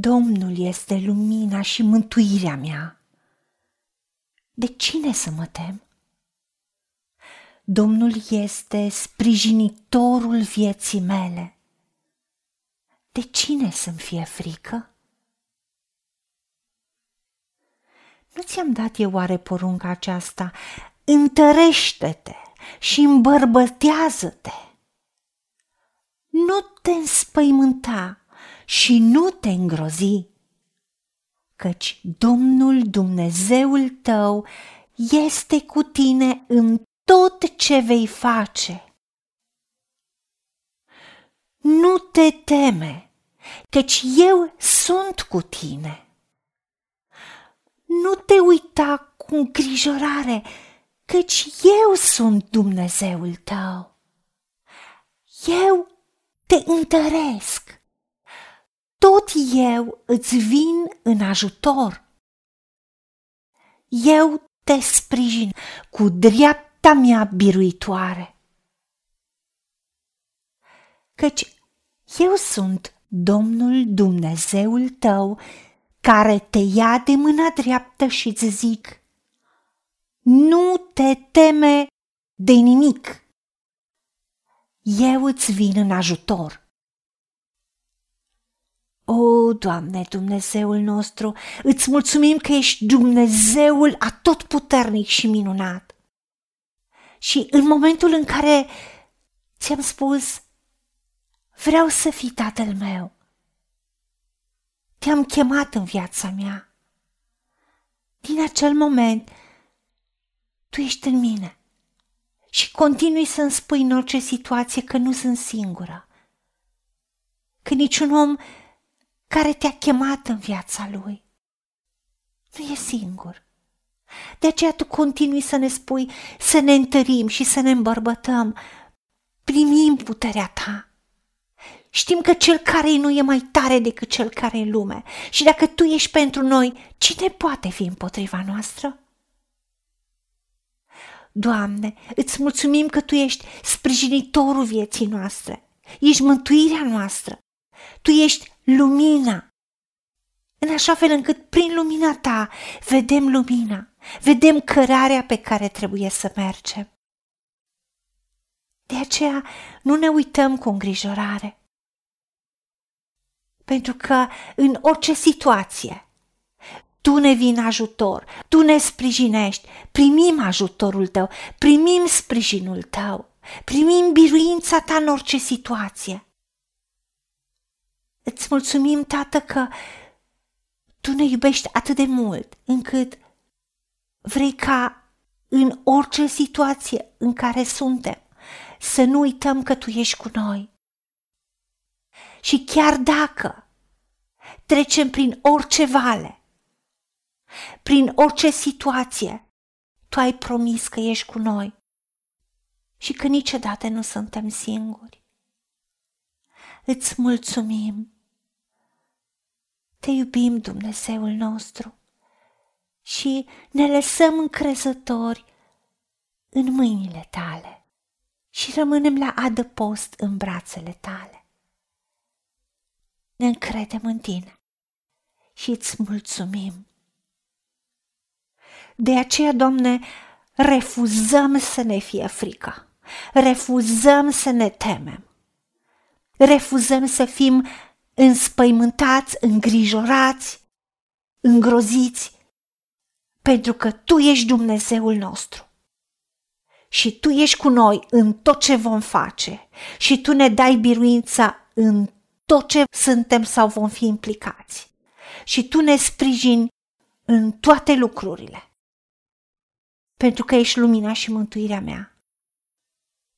Domnul este lumina și mântuirea mea. De cine să mă tem? Domnul este sprijinitorul vieții mele. De cine să-mi fie frică? Nu ți-am dat eu oare porunca aceasta? Întărește-te și îmbărbătează-te. Nu te înspăimânta și nu te îngrozi, căci Domnul Dumnezeul tău este cu tine în tot ce vei face. Nu te teme, căci eu sunt cu tine. Nu te uita cu îngrijorare, căci eu sunt Dumnezeul tău. Eu te întăresc. Tot eu îți vin în ajutor. Eu te sprijin cu dreapta mea biruitoare. Căci eu sunt Domnul Dumnezeul tău care te ia de mâna dreaptă și îți zic, nu te teme de nimic. Eu îți vin în ajutor. O, Doamne, Dumnezeul nostru, îți mulțumim că ești Dumnezeul atotputernic și minunat. Și în momentul în care ți-am spus, vreau să fii tatăl meu, te-am chemat în viața mea. Din acel moment, tu ești în mine și continui să-mi spui în orice situație că nu sunt singură, că niciun om care te-a chemat în viața lui nu e singur. De aceea tu continui să ne spui să ne întărim și să ne îmbărbătăm. Primim puterea ta Știm că cel care nu e mai tare decât cel care e în lume. Și dacă tu ești pentru noi, cine poate fi împotriva noastră? Doamne, îți mulțumim că Tu ești sprijinitorul vieții noastre, ești mântuirea noastră, Tu ești lumina, în așa fel încât prin lumina Ta vedem lumina, vedem cărarea pe care trebuie să mergem. De aceea nu ne uităm cu îngrijorare, pentru că în orice situație tu ne vin ajutor, tu ne sprijinești, primim ajutorul tău, primim sprijinul tău, primim biruința ta în orice situație. Îți mulțumim, Tată, că tu ne iubești atât de mult încât vrei ca în orice situație în care suntem să nu uităm că tu ești cu noi și chiar dacă trecem prin orice vale, prin orice situație, tu ai promis că ești cu noi și că niciodată nu suntem singuri. Îți mulțumim. Te iubim, Dumnezeul nostru, și ne lăsăm încrezători în mâinile tale și rămânem la adăpost în brațele tale ne încredem în tine și îți mulțumim. De aceea, Doamne, refuzăm să ne fie frică, refuzăm să ne temem, refuzăm să fim înspăimântați, îngrijorați, îngroziți, pentru că Tu ești Dumnezeul nostru. Și Tu ești cu noi în tot ce vom face și Tu ne dai biruința în tot ce suntem sau vom fi implicați. Și tu ne sprijini în toate lucrurile. Pentru că ești lumina și mântuirea mea.